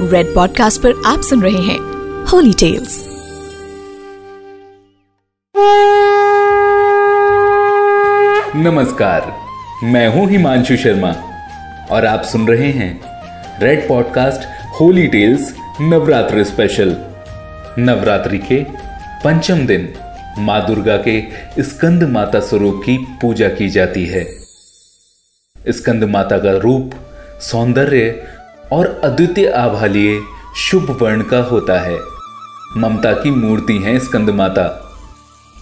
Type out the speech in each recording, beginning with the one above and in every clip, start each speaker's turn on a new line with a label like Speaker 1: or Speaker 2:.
Speaker 1: Red podcast पर आप सुन रहे हैं होली टेल्स
Speaker 2: नमस्कार, मैं हूँ हिमांशु शर्मा और आप सुन रहे हैं red podcast holy tales Navratri special Navratri के पंचम दिन माँ दुर्गा के स्कंद माता स्वरूप की पूजा की जाती है। स्कंद माता का रूप सौंदर्य और अद्वितीय आभा लिए शुभ वर्ण का होता है। ममता की मूर्ति है स्कंद माता।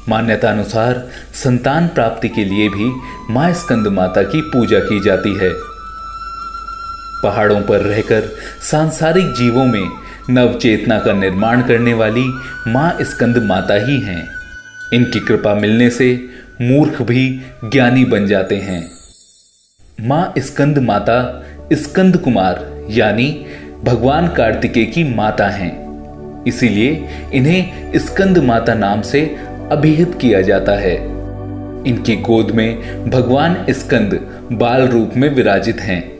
Speaker 2: मान्यता अनुसार संतान प्राप्ति के लिए भी माँ स्कंद माता की पूजा की जाती है। पहाड़ों पर रहकर सांसारिक जीवों में नव चेतना का निर्माण करने वाली माँ स्कंद माता ही हैं। इनकी कृपा मिलने से मूर्ख भी ज्ञानी बन जाते हैं। माँ स्कंद माता स्कंद कुमार। यानी भगवान कार्तिकेय की माता हैं। इसीलिए इन्हें स्कंद माता नाम से अभिहित किया जाता है। इनकी गोद में भगवान स्कंद बाल रूप में विराजित हैं।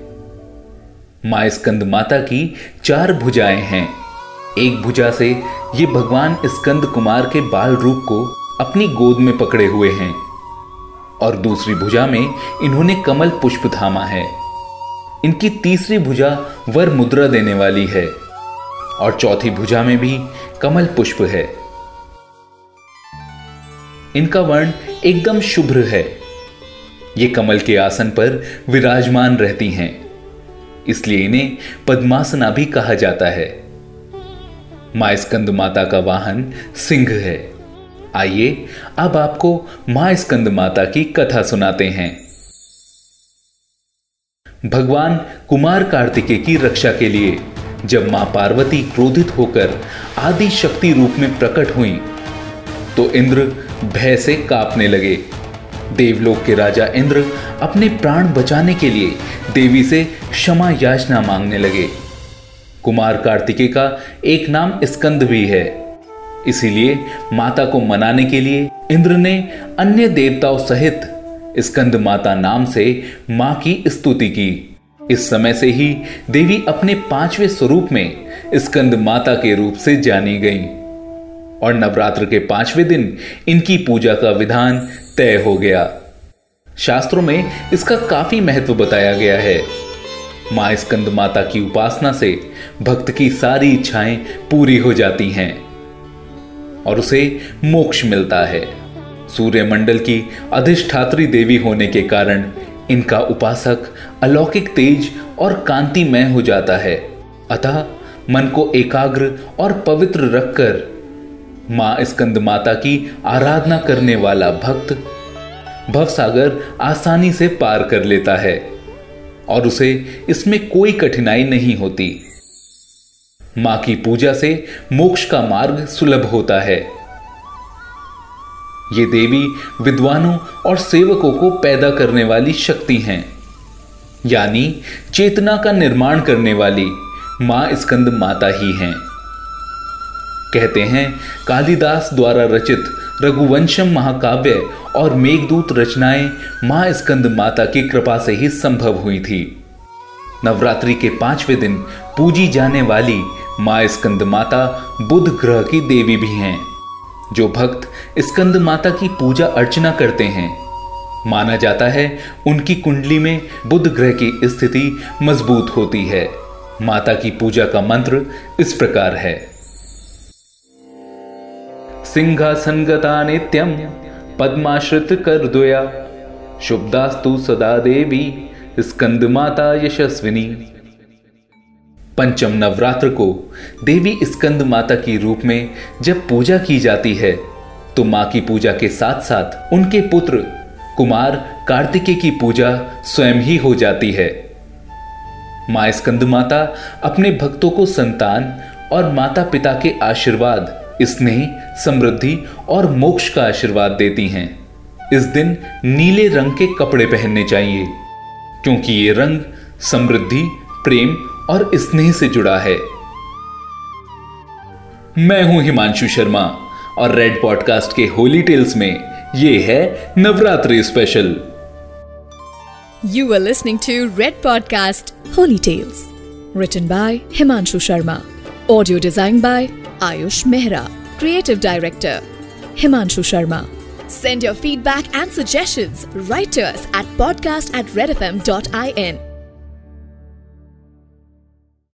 Speaker 2: माँ स्कंद माता की चार भुजाएँ हैं। एक भुजा से ये भगवान स्कंद कुमार के बाल रूप को अपनी गोद में पकड़े हुए हैं। और दूसरी भुजा में इन्होंने कमल पुष्प थामा है। इनकी तीसरी भुजा वर मुद्रा देने वाली है और चौथी भुजा में भी कमल पुष्प है। इनका वर्ण एकदम शुभ्र है। ये कमल के आसन पर विराजमान रहती हैं, इसलिए इन्हें पद्मासना भी कहा जाता है। माँ स्कंद माता का वाहन सिंह है। आइए, अब आपको माँ स्कंद माता की कथा सुनाते हैं। भगवान कुमार कार्तिकेय की रक्षा के लिए, जब माँ पार्वती क्रोधित होकर आदि शक्ति रूप में प्रकट हुई तो इंद्र भय से कांपने लगे। देवलोक के राजा इंद्र अपने प्राण बचाने के लिए देवी से क्षमा याचना मांगने लगे। कुमार कार्तिकेय का एक नाम स्कंद भी है। इसीलिए माता को मनाने के लिए इंद्र ने अन्य देवताओं सहित स्कंद माता नाम से माँ की स्तुति की। इस समय से ही देवी अपने पाँचवें स्वरूप में स्कंद माता के रूप से जानी गईं। और नवरात्र के पाँचवें दिन इनकी पूजा का विधान तय हो गया। शास्त्रों में इसका काफ़ी महत्व बताया गया है। माँ स्कंद माता की उपासना से भक्त की सारी इच्छाएँ पूरी हो जाती हैं और उसे मोक्ष मिलता है। सूर्यमंडल की अधिष्ठात्री देवी होने के कारण इनका उपासक अलौकिक तेज और कांतिमय हो जाता है। अतः मन को एकाग्र और पवित्र रखकर माँ स्कंद माता की आराधना करने वाला भक्त भवसागर आसानी से पार कर लेता है और उसे इसमें कोई कठिनाई नहीं होती। माँ की पूजा से मोक्ष का मार्ग सुलभ होता है। ये देवी विद्वानों और सेवकों को पैदा करने वाली शक्ति हैं, यानी चेतना का निर्माण करने वाली माँ स्कंद माता ही हैं। कहते हैं, कालिदास द्वारा रचित रघुवंशम महाकाव्य और मेघदूत रचनाएँ माँ स्कंद माता की कृपा से ही संभव हुई थी। नवरात्रि के पाँचवें दिन पूजी जाने वाली माँ स्कंद माता बुध ग्रह की देवी भी हैं। जो भक्त स्कंद माता की पूजा अर्चना करते हैं। माना जाता है, उनकी कुंडली में बुध ग्रह की स्थिति मज़बूत होती है। माता की पूजा का मंत्र इस प्रकार है। सिंहासनगता नित्यम पद्माश्रित कर दोया शुभदास्तु सदा देवी, स्कंद माता यशस्विनी। पंचम नवरात्र को देवी स्कंद माता की रूप में जब पूजा की जाती है तो माँ की पूजा के साथ साथ उनके पुत्र कुमार कार्तिकेय की पूजा स्वयं ही हो जाती है। माँ स्कंद माता अपने भक्तों को संतान और माता पिता के आशीर्वाद, स्नेह, समृद्धि और मोक्ष का आशीर्वाद देती हैं। इस दिन नीले रंग के कपड़े पहनने चाहिए, क्योंकि ये रंग समृद्धि, प्रेम और स्नेह से जुड़ा है। मैं हूँ हिमांशु शर्मा और रेड पॉडकास्ट के होली टेल्स में ये है Navratri special
Speaker 1: you are listening to red podcast holy tales written by Himanshu Sharma audio design by Ayush Mehra creative director Himanshu Sharma Send your feedback and suggestions. Right to us at podcast at redfm.in.